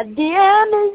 at the end is